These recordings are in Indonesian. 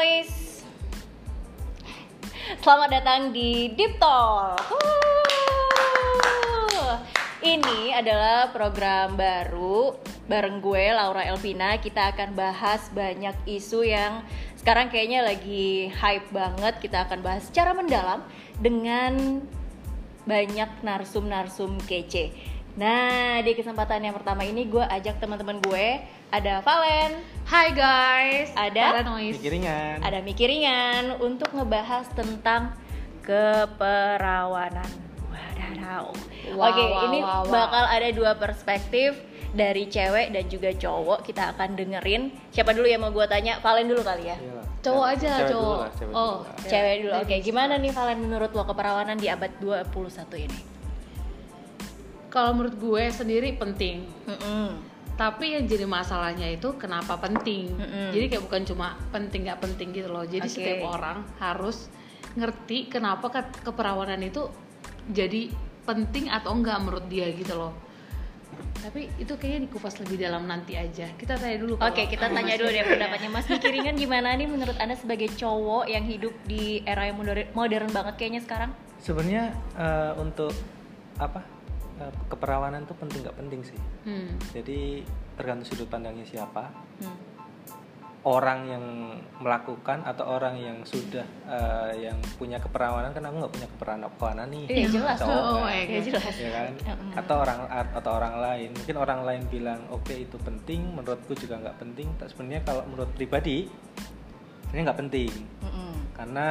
Noise. Selamat datang di Deep Talk. Ini adalah program baru bareng gue Laura Elvina. Kita akan bahas banyak isu yang sekarang kayaknya lagi hype banget. Kita akan bahas secara mendalam dengan banyak narsum-narsum kece. Nah, di kesempatan yang pertama ini gue ajak teman-teman gue, ada Valen, Hai guys, Ada? Noise. Mikiringan. ada Mikiringan untuk ngebahas tentang keperawanan. Wadaw. Wow, Oke, wow, ini wow, wow. bakal ada dua perspektif dari cewek dan juga cowok. Kita akan dengerin. Siapa dulu yang mau gue tanya? Valen dulu kali ya. Iyalah. Cowok aja lah, Cewek dulu cowok. lah, cewek Oh. dulu lah. Cewek dulu. Oke, ladies. gimana nih Valen menurut lo keperawanan di abad 21 ini? Kalau menurut gue sendiri penting. Mm-mm. Tapi yang jadi masalahnya itu kenapa penting. Mm-mm. Jadi kayak bukan cuma penting nggak penting gitu loh. Jadi Oke. setiap orang harus ngerti kenapa ke- keperawanan itu jadi penting atau enggak menurut dia gitu loh. Tapi itu kayaknya dikupas lebih dalam nanti aja. Kita tanya dulu. Oke, kalau- kita tanya dulu deh pendapatnya Mas Mikiringan gimana nih menurut Anda sebagai cowok yang hidup di era yang modern, modern banget kayaknya sekarang? Sebenarnya eh, untuk apa keperawanan tuh penting nggak penting sih. Hmm. Jadi tergantung sudut pandangnya siapa. Hmm. Orang yang melakukan atau orang yang sudah eh, yang punya keperawanan kan aku nggak punya keperawanan nih. Iya, jelas. Cowok Oh, kan. iya, Ya jelas. ya kan atau orang atau orang lain mungkin orang lain bilang oke itu penting menurutku juga nggak penting tak sebenarnya kalau menurut pribadi sebenarnya nggak penting Mm-mm. karena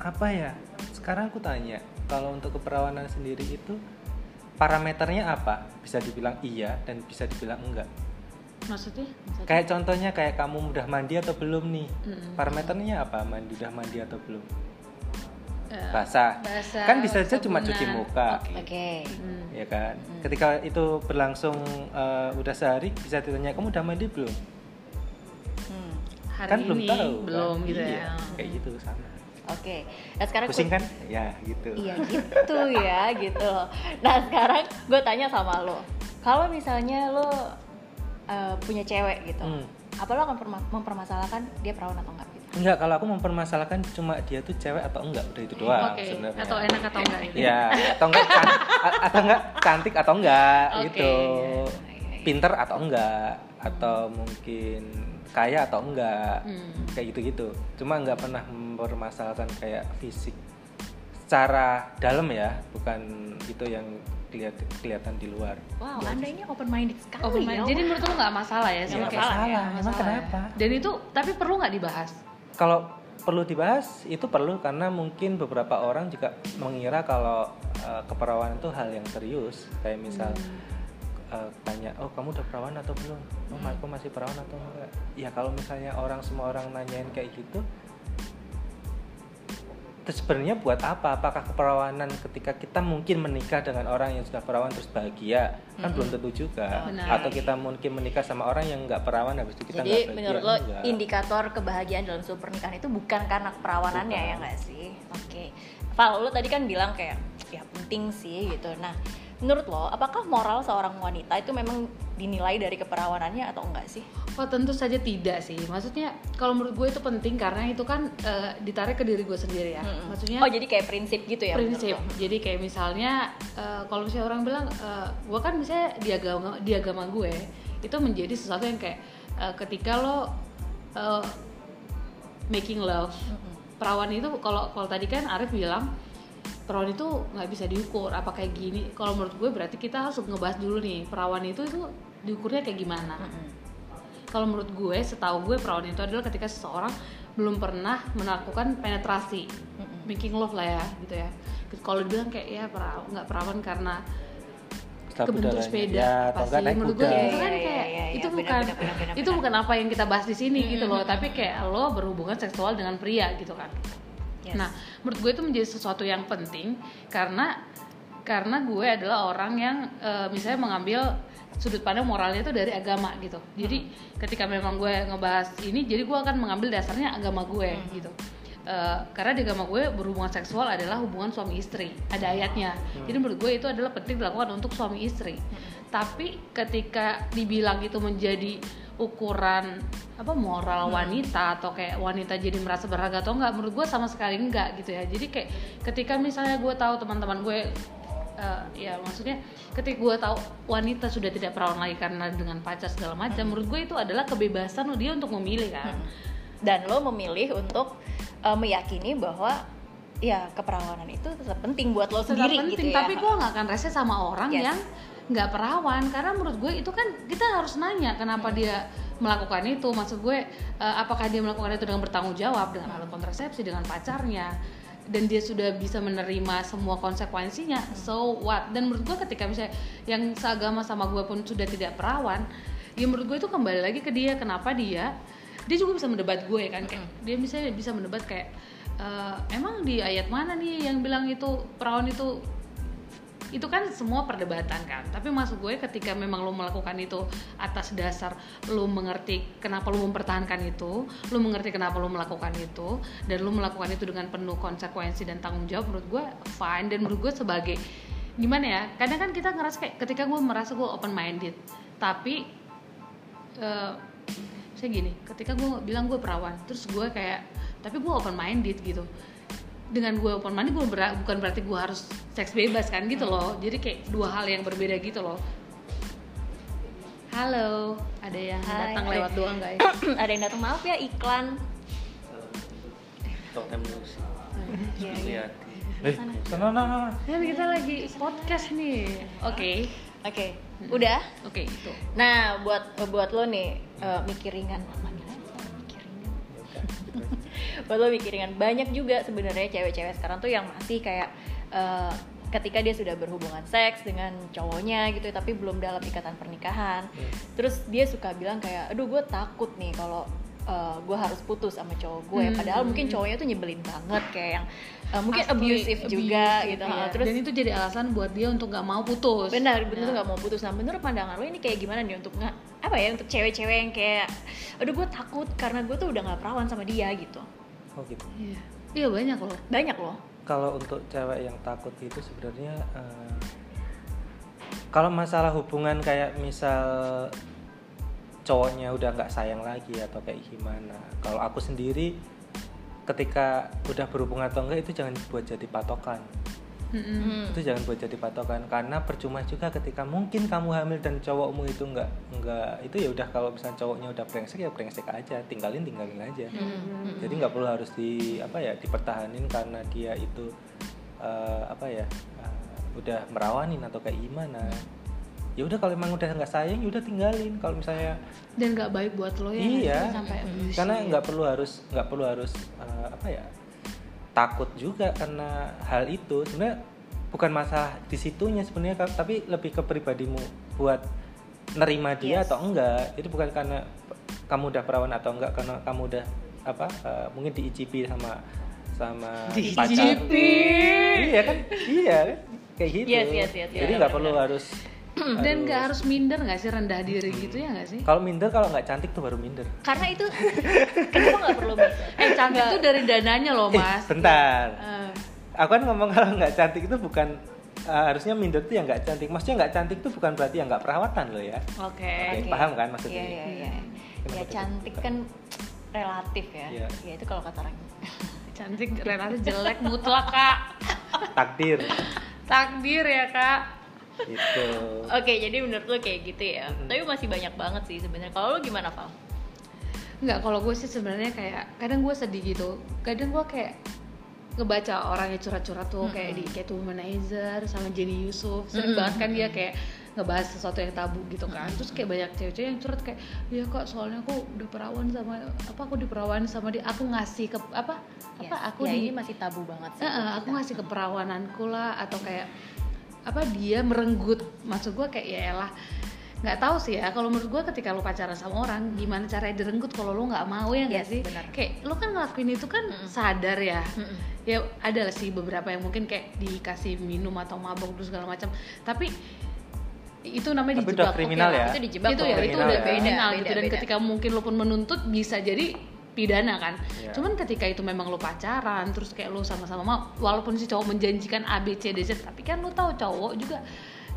apa ya sekarang aku tanya kalau untuk keperawanan sendiri itu parameternya apa bisa dibilang iya dan bisa dibilang enggak Maksudnya? Maksudnya? kayak contohnya kayak kamu udah mandi atau belum nih Mm-mm. parameternya apa mandi udah mandi atau belum Eh, basah basah, kan bisa aja cuma cuci muka Oke. Hmm. ya kan Hmm. ketika itu berlangsung eh, udah sehari bisa ditanya kamu udah mandi belum Hmm. Hari kan ini belum tahu belum kan? gitu Iya, ya. kayak gitu sama Oke. Nah, sekarang pusing kan ya gitu Iya gitu ya, gitu. Nah, sekarang gue tanya sama lo. Kalau misalnya lo uh, punya cewek gitu. Hmm. Apa lo akan perma- mempermasalahkan dia perawan atau enggak gitu? enggak kalau aku mempermasalahkan cuma dia tuh cewek atau enggak udah itu doang Oke, sebenarnya atau enak atau enggak gitu. ya atau enggak can- a- atau enggak cantik atau enggak Oke, gitu iya. pinter atau enggak atau mungkin kaya atau enggak Hmm. kayak gitu-gitu cuma nggak pernah mempermasalahkan kayak fisik secara dalam ya bukan itu yang kelihat kelihatan di luar Wow, anda ini open minded sekali. Open mind. ya. Jadi menurut lo nggak masalah ya Nggak sama Nggak kayak masalah, emang masalah ya? kenapa? Dan itu tapi perlu nggak dibahas? kalau perlu dibahas itu perlu karena mungkin beberapa orang juga mengira kalau uh, keperawanan itu hal yang serius kayak misal uh, tanya oh kamu udah perawan atau belum oh Hmm. aku masih perawan atau enggak ya kalau misalnya orang semua orang nanyain kayak gitu terus sebenarnya buat apa apakah keperawanan ketika kita mungkin menikah dengan orang yang sudah perawan terus bahagia kan Mm-mm. belum tentu juga Benar. atau kita mungkin menikah sama orang yang nggak perawan habis itu kita Jadi nggak bahagia menurut lo enggak. indikator kebahagiaan dalam sebuah pernikahan itu bukan karena keperawanannya Bukan. ya nggak sih? Oke. Val, lo tadi kan bilang kayak ya penting sih gitu. Nah, menurut lo apakah moral seorang wanita itu memang dinilai dari keperawanannya atau enggak sih? Oh tentu saja tidak sih. Maksudnya kalau menurut gue itu penting karena itu kan eh, ditarik ke diri gue sendiri ya. Mm-mm. Maksudnya oh jadi kayak prinsip gitu ya? prinsip. Jadi kayak misalnya eh, kalau misalnya orang bilang eh, gue kan misalnya di agama di agama gue itu menjadi sesuatu yang kayak eh, ketika lo eh, making love Mm-mm. perawan itu kalau kalau tadi kan Arif bilang perawan itu nggak bisa diukur apa kayak gini. Kalau menurut gue berarti kita harus ngebahas dulu nih perawan itu itu diukurnya kayak gimana. Mm-mm. kalau menurut gue setahu gue perawan itu adalah ketika seseorang belum pernah melakukan penetrasi Mm-mm. making love lah ya gitu ya. Kalau dibilang kayak ya perawan nggak perawan karena kebentuk udaranya. sepeda ya, pasti. naik menurut gue itu Iya, kan iya, kayak iya, iya, itu benar, bukan benar, benar, benar, itu bukan apa yang kita bahas di sini gitu loh. Tapi kayak lo berhubungan seksual dengan pria gitu kan Yes. Nah, menurut gue itu menjadi sesuatu yang penting karena karena gue adalah orang yang eh, misalnya mengambil sudut pandang moralnya itu dari agama gitu. Jadi ketika memang gue ngebahas ini, jadi gue akan mengambil dasarnya agama gue gitu. eh, karena di agama gue berhubungan seksual adalah hubungan suami istri ada ayatnya jadi menurut gue itu adalah penting dilakukan untuk suami istri tapi ketika dibilang itu menjadi ukuran apa moral wanita atau kayak wanita jadi merasa berharga atau enggak menurut gue sama sekali enggak gitu ya. Jadi kayak ketika misalnya gue tahu teman-teman gue eh, ya maksudnya ketika gue tahu wanita sudah tidak perawan lagi karena dengan pacar segala macam menurut gue itu adalah kebebasan dia untuk memilih kan? Dan lo memilih untuk uh, meyakini bahwa ya keperawanan itu tetap penting buat lo Tetap sendiri penting gitu ya. tapi gue nggak akan rese sama orang Yes. yang nggak perawan. Karena menurut gue itu kan kita harus nanya kenapa dia melakukan itu. Maksud gue eh, apakah dia melakukan itu dengan bertanggung jawab dengan alat kontrasepsi dengan pacarnya dan dia sudah bisa menerima semua konsekuensinya so what? Dan menurut gue ketika misalnya yang seagama sama gue pun sudah tidak perawan ya menurut gue itu kembali lagi ke dia kenapa dia dia juga bisa mendebat gue kan kayak dia misalnya bisa mendebat kayak "Eh, emang di ayat mana nih yang bilang itu perawan itu itu kan semua perdebatan kan. Tapi maksud gue ketika memang lo melakukan itu atas dasar lo mengerti kenapa lo mempertahankan itu lo mengerti kenapa lo melakukan itu dan lo melakukan itu dengan penuh konsekuensi dan tanggung jawab menurut gue fine. Dan menurut gue sebagai gimana ya kadang kan kita ngerasa kayak ketika gue merasa gue open minded tapi eh saya gini ketika gue bilang gue perawan terus gue kayak tapi gue open minded gitu dengan gue open minded gue ber- bukan berarti gue harus seks bebas kan gitu loh. Jadi kayak dua hal yang berbeda gitu loh. Halo ada yang Hai. datang lewat doang guys? ada yang datang maaf ya iklan. Totem musik Iya, iya. lihat eh sana sana ya kita lagi podcast nih. Oke. Oke udah? Oke itu. Nah buat buat lo nih uh, mikir ringan mikir ringan. Buat lo mikir ringan banyak juga sebenarnya cewek-cewek sekarang tuh yang masih kayak eh, ketika dia sudah berhubungan seks dengan cowoknya gitu tapi belum dalam ikatan pernikahan Hmm. terus dia suka bilang kayak aduh gue takut nih kalau gue harus putus sama cowok gue Hmm. padahal mungkin cowoknya tuh nyebelin banget kayak yang eh, mungkin Pasti abusive juga abusive, gitu iya. terus dan itu jadi alasan buat dia untuk nggak mau putus benar benar Ya. nggak mau putus nah menurut pandangan lo ini kayak gimana nih untuk nggak apa ya untuk cewek-cewek yang kayak aduh gue takut karena gue tuh udah nggak perawan sama dia gitu oh gitu. Iya. Iya banyak loh. Banyak loh. Kalau untuk cewek yang takut itu sebenarnya eh, kalau masalah hubungan kayak misal cowoknya udah nggak sayang lagi atau kayak gimana kalau aku sendiri ketika udah berhubungan atau enggak itu jangan buat jadi patokan Mm-mm. Hmm. itu jangan buat jadi patokan. Karena percuma juga ketika mungkin kamu hamil dan cowokmu itu enggak enggak itu ya udah kalau misalnya cowoknya udah brengsek ya brengsek aja. Tinggalin tinggalin aja. Hmm. jadi nggak perlu harus di apa ya dipertahanin karena dia itu eh, apa ya eh, udah merawanin atau kayak gimana. Ya udah kalau emang udah nggak sayang ya udah tinggalin. Kalau misalnya dan nggak baik buat lo ya Iya. sampai karena nggak perlu harus nggak perlu harus eh, apa ya takut juga karena hal itu. Sebenarnya bukan masalah di situnya sebenarnya tapi lebih ke pribadimu buat nerima dia Yes. atau enggak. Itu bukan karena kamu udah perawan atau enggak karena kamu udah apa eh, mungkin diicipi sama sama pacar. Diicipi. iya kan? Iya. Kan kayak gitu. Yes, yes, yes, jadi yes, nggak perlu harus dan nggak harus minder nggak sih rendah diri gitu ya nggak sih kalau minder kalau nggak cantik tuh baru minder karena itu kenapa nggak perlu minder? eh cantik tuh dari dananya loh mas eh, bentar Eh, aku kan ngomong kalau nggak cantik itu bukan eh, harusnya minder tuh yang nggak cantik maksudnya nggak cantik itu bukan berarti yang nggak perawatan loh ya oke Oke, Oke. paham kan maksudnya Iya iya iya. Ya tuh? cantik kan relatif ya. Iya. Ya itu kalau kata orang. cantik relatif jelek mutlak kak takdir takdir ya kak itu Oke, jadi menurut lo kayak gitu ya. Mhm. Tapi masih banyak banget sih sebenarnya. Kalau lo gimana, Val? nggak kalau gue sih sebenarnya kayak kadang gue sedih gitu kadang gue kayak ngebaca orang yang curhat-curhat tuh kayak di kayak Womanizer sama Jenny Yusuf sering Mm-mm. banget kan dia kayak ngebahas sesuatu yang tabu gitu kan terus kayak banyak cewek-cewek yang curhat kayak ya kok soalnya aku udah perawan sama apa aku diperawan sama dia aku ngasih ke apa apa Yes. aku ya, di ini masih tabu banget sih. Eh, aku ngasih keperawananku lah atau kayak apa dia merenggut maksud gue kayak ya elah nggak tahu sih ya kalau menurut gue ketika lo pacaran sama orang gimana caranya direnggut kalau lo nggak mau ya nggak Yes, sih benar. kayak lo kan ngelakuin itu kan Mm-mm. sadar ya Mm-mm. ya ada sih beberapa yang mungkin kayak dikasih minum atau mabok terus segala macam tapi itu namanya Tapi dijebak udah kriminal Oke lah, ya? Itu dijebak itu ya itu udah ya. kriminal Beda, gitu dan beda. ketika mungkin lo pun menuntut bisa jadi pidana kan Iya. cuman ketika itu memang lo pacaran terus kayak lo sama-sama mau walaupun si cowok menjanjikan A B C D Z tapi kan lo tahu cowok juga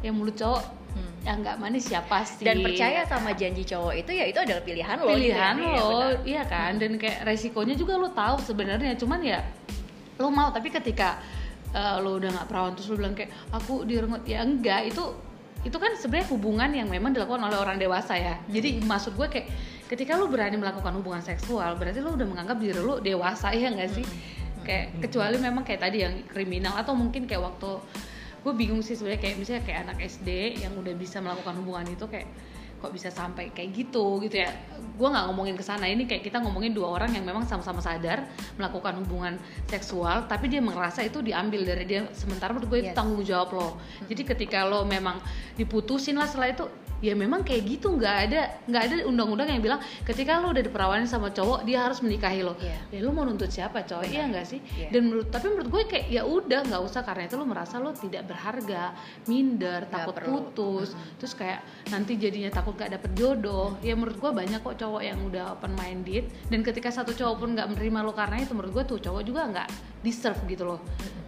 yang mulut cowok Hmm. yang nggak manis siapa sih dan percaya sama janji cowok itu ya itu adalah pilihan lo gitu pilihan ya. Iya, lo benar. iya kan dan kayak resikonya juga lo tahu sebenarnya cuman ya lo mau tapi ketika eh, lo udah nggak perawan terus lo bilang kayak aku direngut ya enggak itu itu kan sebenarnya hubungan yang memang dilakukan oleh orang dewasa ya jadi maksud gue kayak ketika lo berani melakukan hubungan seksual berarti lo udah menganggap diri lo dewasa ya nggak sih? Kayak kecuali memang kayak tadi yang kriminal atau mungkin kayak waktu gue bingung sih sebenarnya kayak misalnya kayak anak SD yang udah bisa melakukan hubungan itu kayak kok bisa sampai kayak gitu gitu ya. Gue nggak ngomongin ke sana ini kayak kita ngomongin dua orang yang memang sama-sama sadar melakukan hubungan seksual tapi dia merasa itu diambil dari dia sementara menurut gue itu Yes. tanggung jawab lo. Jadi ketika lo memang diputusin lah setelah itu ya memang kayak gitu. Nggak ada nggak ada undang-undang yang bilang ketika lo udah diperawanin sama cowok dia harus menikahi lo. Iya. ya lo mau nuntut siapa cowok? Iya nggak sih? Iya. dan menurut tapi menurut gue kayak ya udah nggak usah. Karena itu lo merasa lo tidak berharga minder Nggak takut perlu. putus. Terus kayak nanti jadinya takut gak dapet jodoh. Ya menurut gue banyak kok cowok yang udah open minded dan ketika satu cowok pun nggak menerima lo karena itu menurut gue tuh cowok juga nggak deserve gitu loh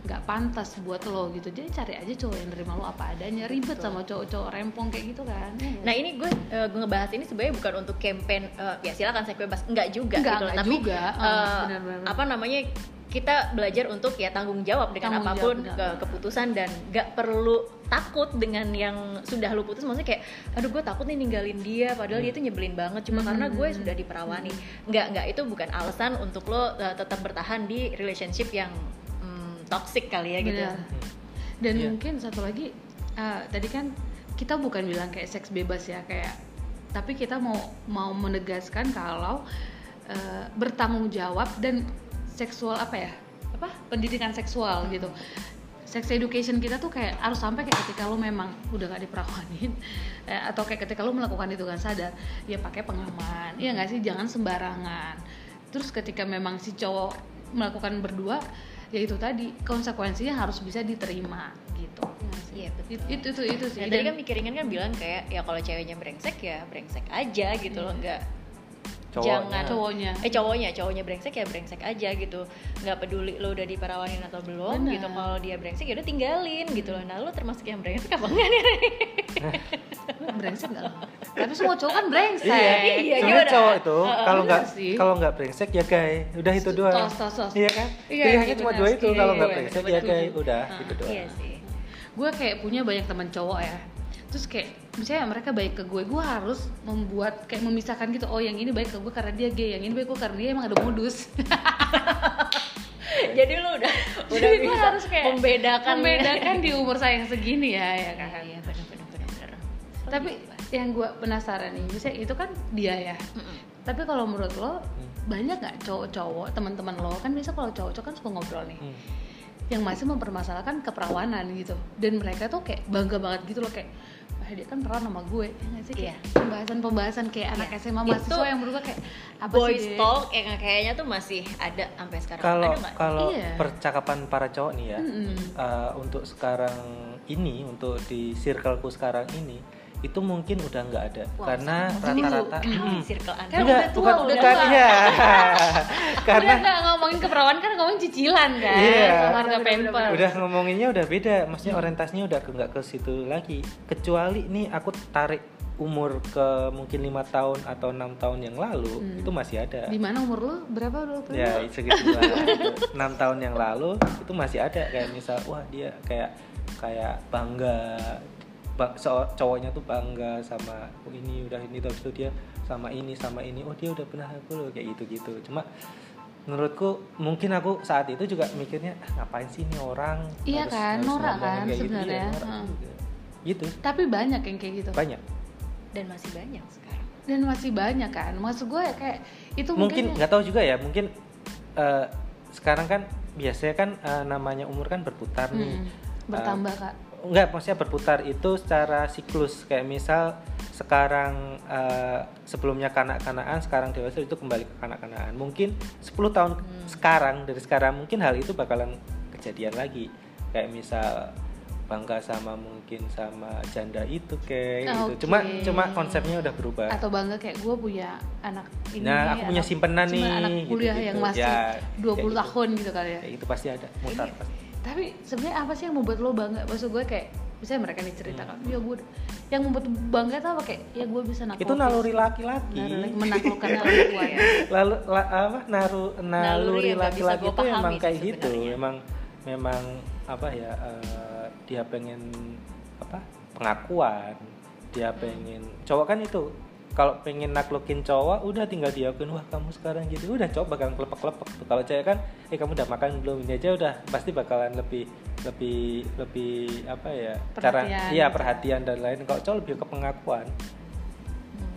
nggak pantas buat lo gitu. Jadi cari aja cowok yang nerima lo apa adanya. Ribet sama cowok-cowok rempong kayak gitu kan. Nah ini gue eh, gue ngebahas ini sebenarnya bukan untuk campaign eh, ya silakan seks bebas. Enggak juga Enggak, gitu loh. enggak tapi juga. eh, Oh, benar-benar. apa namanya kita belajar untuk ya tanggung jawab dengan Tanggung apa pun jawab, ke- benar. keputusan dan nggak perlu takut dengan yang sudah lu putus. Maksudnya kayak aduh gue takut nih ninggalin dia. Padahal dia tuh nyebelin banget. Cuma Hmm. karena gue sudah diperawani. Nggak nggak. Itu bukan alasan untuk lo eh, tetap bertahan di relationship yang hmm, toxic kali ya gitu Benar. dan Iya. mungkin satu lagi eh, tadi kan kita bukan bilang kayak seks bebas ya kayak tapi kita mau mau menegaskan kalau eh, bertanggung jawab dan seksual apa ya? Apa? Pendidikan seksual gitu. Sex education kita tuh kayak harus sampai kayak ketika lo memang udah gak diperawanin eh, atau kayak ketika lo melakukan itu dengan sadar ya pakai pengaman ya nggak sih? Jangan sembarangan. Terus ketika memang si cowok melakukan berdua ya itu tadi konsekuensinya harus bisa diterima gitu ya? Iya, betul. itu, itu itu sih Nah, tadi kan mikirin kan bilang kayak ya kalau ceweknya brengsek ya brengsek aja gitu loh nggak Cowoknya. jangan Cowoknya. eh cowoknya cowoknya brengsek ya brengsek aja gitu nggak peduli lo udah diperawanin atau belum Benar. gitu kalau dia brengsek ya udah tinggalin gitu loh nah lo termasuk yang brengsek apa enggak nih brengsek nggak lo? tapi semua cowok kan brengsek Iya, Iya, sebenarnya gimana? cowok itu kalau bener nggak kalau nggak brengsek ya guys, udah itu Tos, doang. tos, tos. Iya kan? Iya, Pilihannya iya, cuma dua itu kalau nggak Iya, brengsek ya guys, udah Ah, itu doang. iya sih gue kayak punya banyak teman cowok ya terus kayak misalnya mereka baik ke gue gue harus membuat kayak memisahkan gitu oh yang ini baik ke gue karena dia gay yang ini baik ke gue karena dia emang ada modus. Jadi lo udah udah Jadi gue bisa harus kayak membedakan membedakan di umur saya yang segini ya ya kan? Iya benar benar benar benar. Tapi yang gue penasaran nih misalnya itu kan dia ya. Mm-mm. tapi kalau menurut lo banyak nggak cowok-cowok teman-teman lo? Kan biasa kalau cowok-cowok kan suka ngobrol nih. Hmm. yang masih mempermasalahkan keperawanan gitu. Dan mereka tuh kayak bangga banget gitu loh kayak dia kan perawan sama gue ya nggak sih kayak pembahasan-pembahasan kayak anak Iya. SMA Itu mahasiswa yang berubah kayak apa boys sih talk yang kayaknya tuh masih ada sampai sekarang Kalau kalau Iya. percakapan para cowok nih ya, Mm-mm. eh, untuk sekarang ini, untuk di circleku sekarang ini, itu mungkin udah nggak ada. Wah, karena rata-rata Kan udah tua, bukan, udah bukan, tua. iya. udah karena nggak ngomongin keperawanan kan ngomongin cicilan kan? Iya. sama harga pamper udah ngomonginnya udah beda. Maksudnya orientasinya udah ke nggak ke situ lagi. Kecuali nih aku tarik umur ke mungkin lima tahun atau enam tahun yang lalu Hmm. itu masih ada. Di mana umur lo berapa dulu ya segitu lah enam tahun yang lalu itu masih ada. Kayak misal wah dia kayak kayak bangga cowoknya tuh bangga sama oh ini udah ini terus itu dia sama ini sama ini. Oh dia udah pernah aku loh kayak gitu gitu cuma menurutku mungkin aku saat itu juga mikirnya "Ah, ngapain sih ini orang? Iya kan, norak ngomongin kan kayak gitu." Iya, sebenarnya. norak Hmm. juga. gitu. Tapi banyak yang kayak gitu. Banyak. Dan masih banyak sekarang. Dan masih banyak kan. Maksud gue kayak itu mungkin mungkin, nggak tahu juga ya mungkin eh, sekarang kan biasanya kan eh, namanya umur kan berputar nih. Hmm, bertambah kak Enggak, maksudnya berputar itu secara siklus. Kayak misal sekarang eh, sebelumnya kanak-kanakan sekarang dewasa itu kembali ke kanak-kanakan mungkin 10 tahun sekarang dari sekarang mungkin hal itu bakalan kejadian lagi. Kayak misal bangga sama mungkin sama janda itu kayak Ah, gitu cuma oke. cuma konsepnya udah berubah. Atau bangga kayak gue punya anak ini Nah, aku punya simpenan cuma nih, anak kuliah gitu-gitu. yang masih Ya, 20 kayak gitu. tahun gitu kali ya. Kayak itu pasti ada mutar Ini- pasti tapi sebenarnya apa sih yang membuat lo bangga? Maksud gue kayak misalnya mereka nih cerita kan ya gue yang membuat bangga itu apa? Kayak ya gue bisa naklukis itu naluri laki-laki. Naluri- menaklukkan perempuan lalu la- apa? Naru Naluri naluri laki-laki itu emang kayak gitu. memang memang apa ya eh, dia pengen apa? Pengakuan. Dia Hmm. pengen cowok kan itu kalau pengen naklukin cowok udah tinggal diakuin wah kamu sekarang gitu. Udah cowok bakalan kelepek-kelepek tuh kalau cewek kan eh kamu udah makan belum? Ini aja udah pasti bakalan lebih lebih lebih apa ya cara Perhatian. iya gitu. perhatian dan lain. Kalau cowok lebih ke pengakuan.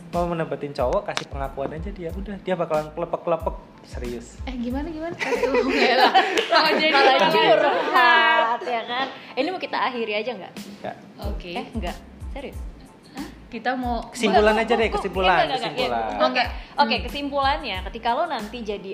Mau menempatin cowok kasih pengakuan aja dia udah dia bakalan kelepek-kelepek serius. Eh gimana gimana? Kalau jadi curhat. ya kan? Eh, ini mau kita akhiri aja nggak? Oke. Eh enggak serius kita mau kesimpulan aja kok- deh kesimpulan enggak, enggak, enggak, kesimpulan. Ya, Oke, Hmm. oke kesimpulannya ketika lo nanti jadi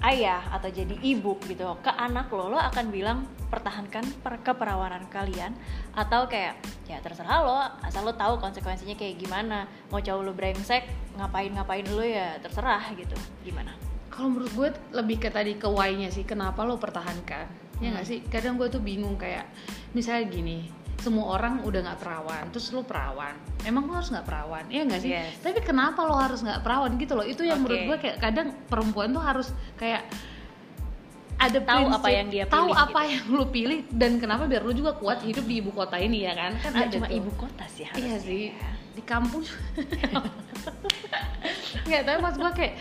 ayah atau jadi ibu gitu ke anak lo, lo akan bilang pertahankan per- keperawanan kalian atau kayak ya terserah lo asal lo tahu konsekuensinya kayak gimana. Mau cowok lo brengsek ngapain ngapain lo ya terserah gitu. Gimana? Kalau menurut gue lebih ke tadi ke why-nya sih kenapa lo pertahankan. Ya nggak Hmm. sih? Kadang gue tuh bingung kayak misalnya gini semua orang udah nggak perawan terus lo perawan emang lo harus nggak perawan ya nggak sih Yes. tapi kenapa lo harus nggak perawan gitu loh itu yang Oke. menurut gue kayak kadang perempuan tuh harus kayak ada Tahu prinsip, apa yang dia tahu pilih apa gitu. yang lo pilih dan kenapa biar lo juga kuat hidup di ibu kota ini ya kan kan ada cuma tuh. ibu kota sih Iya harusnya sih ya. Di kampung nggak tapi mas gue kayak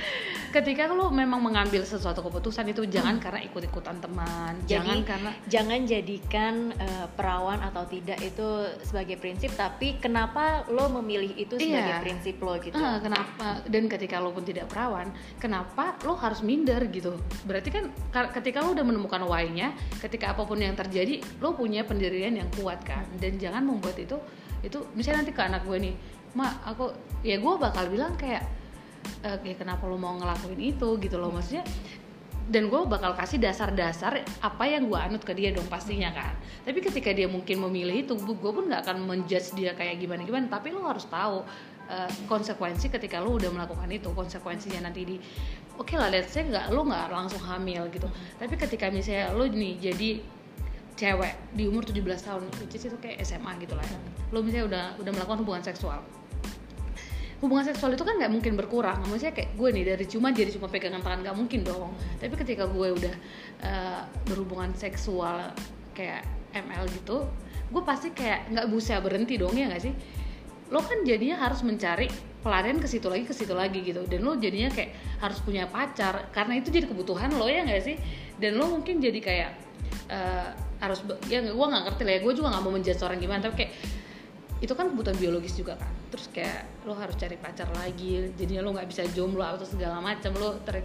ketika lo memang mengambil sesuatu keputusan itu jangan karena ikut ikutan teman Hmm. Jadi jangan karena jangan jadikan eh, perawan atau tidak itu sebagai prinsip, tapi kenapa lo memilih itu sebagai Iya. prinsip lo gitu? Ah, kenapa dan ketika lo pun tidak perawan kenapa lo harus minder gitu berarti kan ka- ketika lo udah menemukan why-nya ketika apa pun yang terjadi lo punya pendirian yang kuat kan dan jangan membuat itu itu misalnya nanti ke anak gue nih mak aku ya gue bakal bilang kayak eh, ya kenapa lo mau ngelakuin itu? Gitu loh maksudnya. Dan gue bakal kasih dasar-dasar apa yang gue anut ke dia dong pastinya kan. Tapi ketika dia mungkin memilih itu gue pun nggak akan menjudge dia kayak gimana gimana tapi lo harus tahu eh, konsekuensi ketika lo udah melakukan itu konsekuensinya nanti di oke lah let's say nggak lo nggak langsung hamil gitu. Tapi ketika misalnya lo nih jadi cewek di umur 17 tahun which is itu kayak SMA gitu lah ya. Lo misalnya udah udah melakukan hubungan seksual. Hubungan seksual itu kan nggak mungkin berkurang. Maksudnya kayak gue nih dari cuma jadi cuma pegangan tangan nggak mungkin dong. Tapi ketika gue udah eh, berhubungan seksual kayak ML gitu gue pasti kayak nggak bisa berhenti dong ya nggak sih? Lo kan jadinya harus mencari pelarian ke situ lagi ke situ lagi gitu. Dan lo jadinya kayak harus punya pacar karena itu jadi kebutuhan lo ya nggak sih? Dan lo mungkin jadi kayak eh, harus ya gue nggak ngerti lah ya gue juga nggak mau menjudge orang gimana tapi kayak itu kan kebutuhan biologis juga kan. Terus kayak lo harus cari pacar lagi jadinya lo nggak bisa jomblo atau segala macam lo ter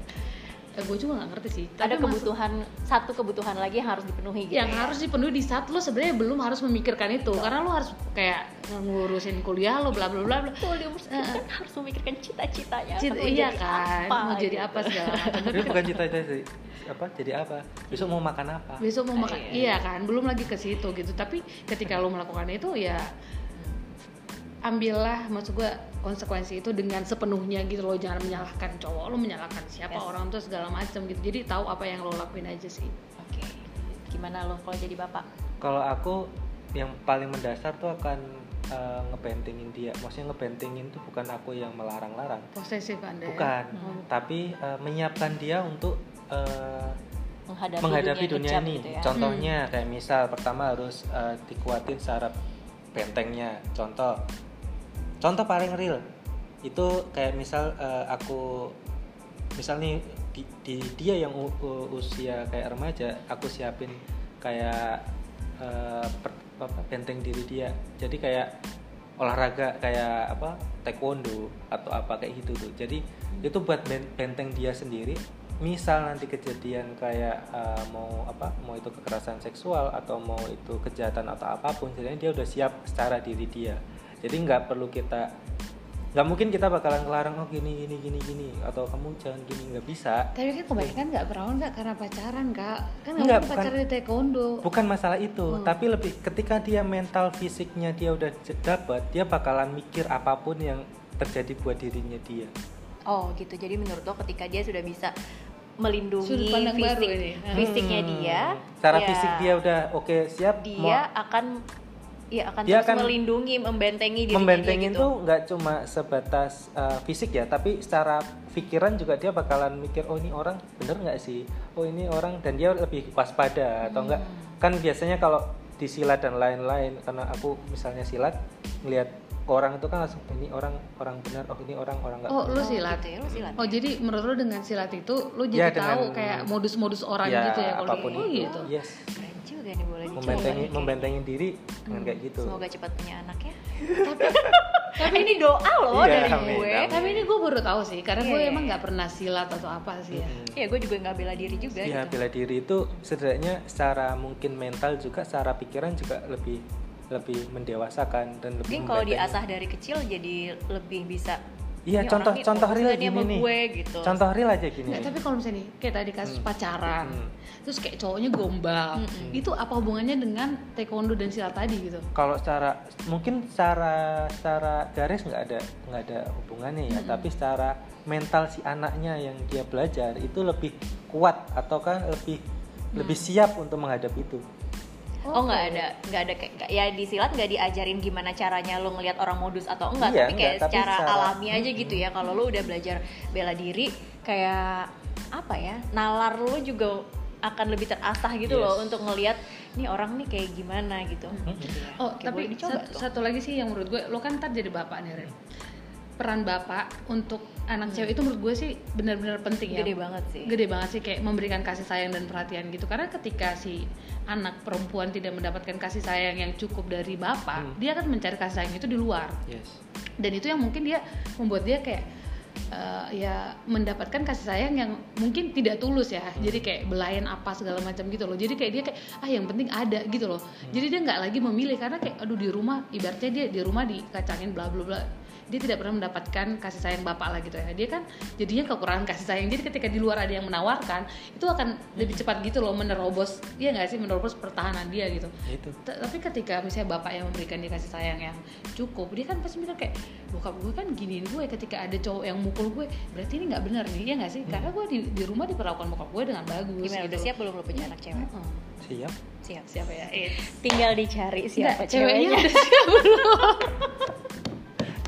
gue juga nggak ngerti sih Ada Tapi masuk- kebutuhan satu kebutuhan lagi yang harus dipenuhi gitu. yang ya? harus dipenuhi di saat lo sebenarnya belum harus memikirkan itu karena lo harus kayak ngurusin kuliah lo bla bla bla bla umur segitu kan harus memikirkan cita-citanya. Cita- iya jadi kan apa, mau jadi gitu. apa segala macam Tapi bukan cita-cita sih. apa jadi apa besok mau makan apa besok mau makan Iya. iya kan belum lagi ke situ gitu tapi ketika lo melakukan itu ya ambillah maksud gue konsekuensi itu dengan sepenuhnya gitu lo jangan menyalahkan cowok lo menyalahkan siapa Yes. orang tuh segala macam gitu jadi tahu apa yang lo lakuin aja sih Oke. Gimana lo kalau jadi bapak? kalau aku yang paling mendasar tuh akan eh, ngebentingin dia maksudnya ngebentingin tuh bukan aku yang melarang-larang posesif anda ya? bukan Hmm. tapi eh, menyiapkan dia untuk eh, Menghadapi, menghadapi dunia, kejam ini gitu ya. contohnya kayak misal pertama harus eh, dikuatin secara bentengnya contoh contoh paling real itu kayak misal eh, aku misal nih di, di- dia yang usia kayak remaja aku siapin kayak eh, per- apa, benteng diri dia. Jadi kayak olahraga kayak apa taekwondo atau apa kayak gitu tuh. Jadi itu buat ben- benteng dia sendiri. Misal nanti kejadian kayak eh, mau apa mau itu kekerasan seksual atau mau itu kejahatan atau apa pun sebenarnya dia udah siap secara diri dia jadi nggak perlu kita nggak mungkin kita bakalan ngelarang oh gini gini gini gini atau kamu jangan gini nggak bisa Tapi kan kebanyakan nggak perawan nggak karena pacaran kak. Kan Nggak, pacaran di taekwondo. bukan masalah itu Hmm. tapi lebih ketika dia mental fisiknya dia udah dapet dia bakalan mikir apa pun yang terjadi buat dirinya dia Oh gitu. Jadi menurut lo ketika dia sudah bisa melindungi pandang baru fisik ini. fisiknya Hmm. dia, secara ya fisik dia udah oke siap dia akan ya akan Dia terus akan melindungi, membentengi dirinya membentengin dia gitu. tuh nggak cuma sebatas uh, fisik ya tapi secara pikiran juga dia bakalan mikir oh ini orang bener nggak sih oh ini orang dan dia lebih waspada atau enggak Hmm. kan biasanya kalau di silat dan lain-lain karena aku misalnya silat ngelihat orang itu kan langsung ini orang orang benar oh ini orang orang nggak Oh, lu Oh, silat. gitu ya, lu silat. Oh jadi menurut lu dengan silat itu lu Ya, jadi tahu dengan- kayak modus-modus orang ya, gitu ya kalau apa pun di- oh itu gitu. yes Keren juga nih boleh dicoba membentengi nih. membentengin diri dengan Hmm. kayak gitu Semoga cepat punya anak ya. Tapi Tapi ini doa loh Iya, dari amin, gue. amin. tapi ini gue baru tahu sih karena Iya, gue iya, emang iya. nggak pernah silat atau apa sih ya. Mm. Ya gue juga nggak bela diri juga ya gitu. bela diri itu setidaknya secara mungkin mental juga secara pikiran juga lebih lebih mendewasakan dan lebih Mungkin kalau membentengi. diasah dari kecil jadi lebih bisa. Iya, "Ini contoh- contoh real gini nih. gue gitu. contoh real aja gini Nggak, tapi kalau misalnya nih, kayak tadi kasus Hmm. pacaran, Hmm. terus kayak cowoknya gombal, Mm-mm. itu apa hubungannya dengan taekwondo dan silat tadi gitu? kalau secara mungkin secara secara garis nggak ada nggak ada hubungannya ya Mm-mm. tapi secara mental si anaknya yang dia belajar itu lebih kuat atau kan lebih lebih siap untuk menghadapi itu Oh nggak ada, nggak ada kayak ya di silat nggak diajarin gimana caranya lo ngelihat orang modus atau enggak, Iya, tapi kayak enggak, tapi secara, secara- alami aja gitu ya. Kalau lo udah belajar bela diri, kayak apa ya, nalar lo juga akan lebih terasah gitu Yes. loh untuk ngelihat nih orang nih kayak gimana gitu. Mm-mm. Oh, Oke, tapi satu, satu lagi sih yang menurut gue, lo kan ntar jadi bapak nih, Ren. Peran bapak untuk anak cewek itu menurut gue sih benar-benar penting ya. Gede banget sih. Gede banget sih kayak memberikan kasih sayang dan perhatian gitu. Karena ketika si anak perempuan tidak mendapatkan kasih sayang yang cukup dari bapak, Hmm. dia akan mencari kasih sayang itu di luar. yes Dan itu yang mungkin dia membuat dia kayak eh, ya mendapatkan kasih sayang yang mungkin tidak tulus ya jadi kayak belayan apa segala macam gitu loh jadi kayak dia kayak ah yang penting ada gitu loh jadi dia nggak lagi memilih karena kayak aduh di rumah ibaratnya dia di rumah dikacangin bla bla bla dia tidak pernah mendapatkan kasih sayang bapak lah gitu ya. Dia kan jadinya kekurangan kasih sayang. Jadi ketika di luar ada yang menawarkan itu akan lebih cepat gitu loh menerobos dia nggak sih? Menerobos pertahanan dia gitu. Itu tapi ketika misalnya bapak yang memberikan dia kasih sayang yang cukup dia kan pasti mikir kayak bokap gue kan giniin gue ketika ada cowok yang mukul gue. Berarti ini nggak benar nih ya nggak sih? Karena gue di, di rumah diperlakukan bokap gue dengan bagus Gimana gitu. udah siap belum lo punya anak cewek? Heeh. siap. Siap. siapa ya. Eh, Tinggal dicari siapa Nggak, ceweknya ceweknya. udah siap belum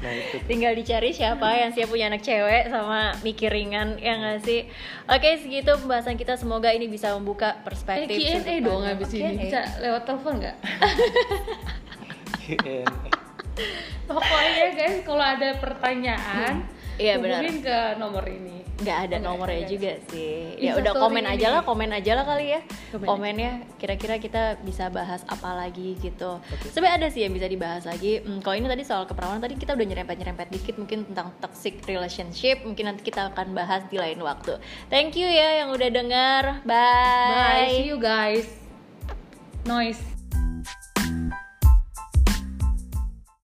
nah itu. Tinggal dicari siapa yang siap punya anak cewek sama mikir ringan ya nggak sih? Oke segitu pembahasan kita. Semoga ini bisa membuka eh, perspektif Q&A sudut dong habis ini. Eh. bisa lewat telepon nggak? Q&A. pokoknya guys kalau ada pertanyaan Iya, benar. hubungin ke nomor ini nggak ada nomornya ada. juga sih. Ya Insta udah komen ini. aja lah komen aja lah kali ya. Komen. komennya kira-kira kita bisa bahas apa lagi gitu. Sebenarnya ada sih yang bisa dibahas lagi. Hmm, kalau ini tadi soal keperawanan tadi kita udah nyerempet nyerempet dikit mungkin tentang toxic relationship. Mungkin nanti kita akan bahas di lain waktu. Thank you ya yang udah dengar bye. See you guys. Noise